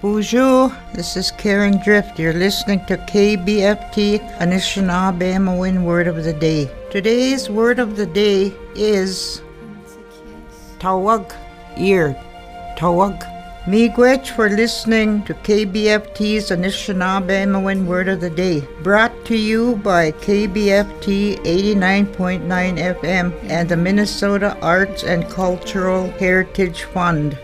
Boozhoo, this is Karen Drift. You're listening to KBFT Anishinaabe Word of the Day. Today's word of the day is Tawag, ear. Tawag. Miigwech for listening to KBFT's Anishinaabemowin Word of the Day, brought to you by KBFT 89.9 FM and the Minnesota Arts and Cultural Heritage Fund.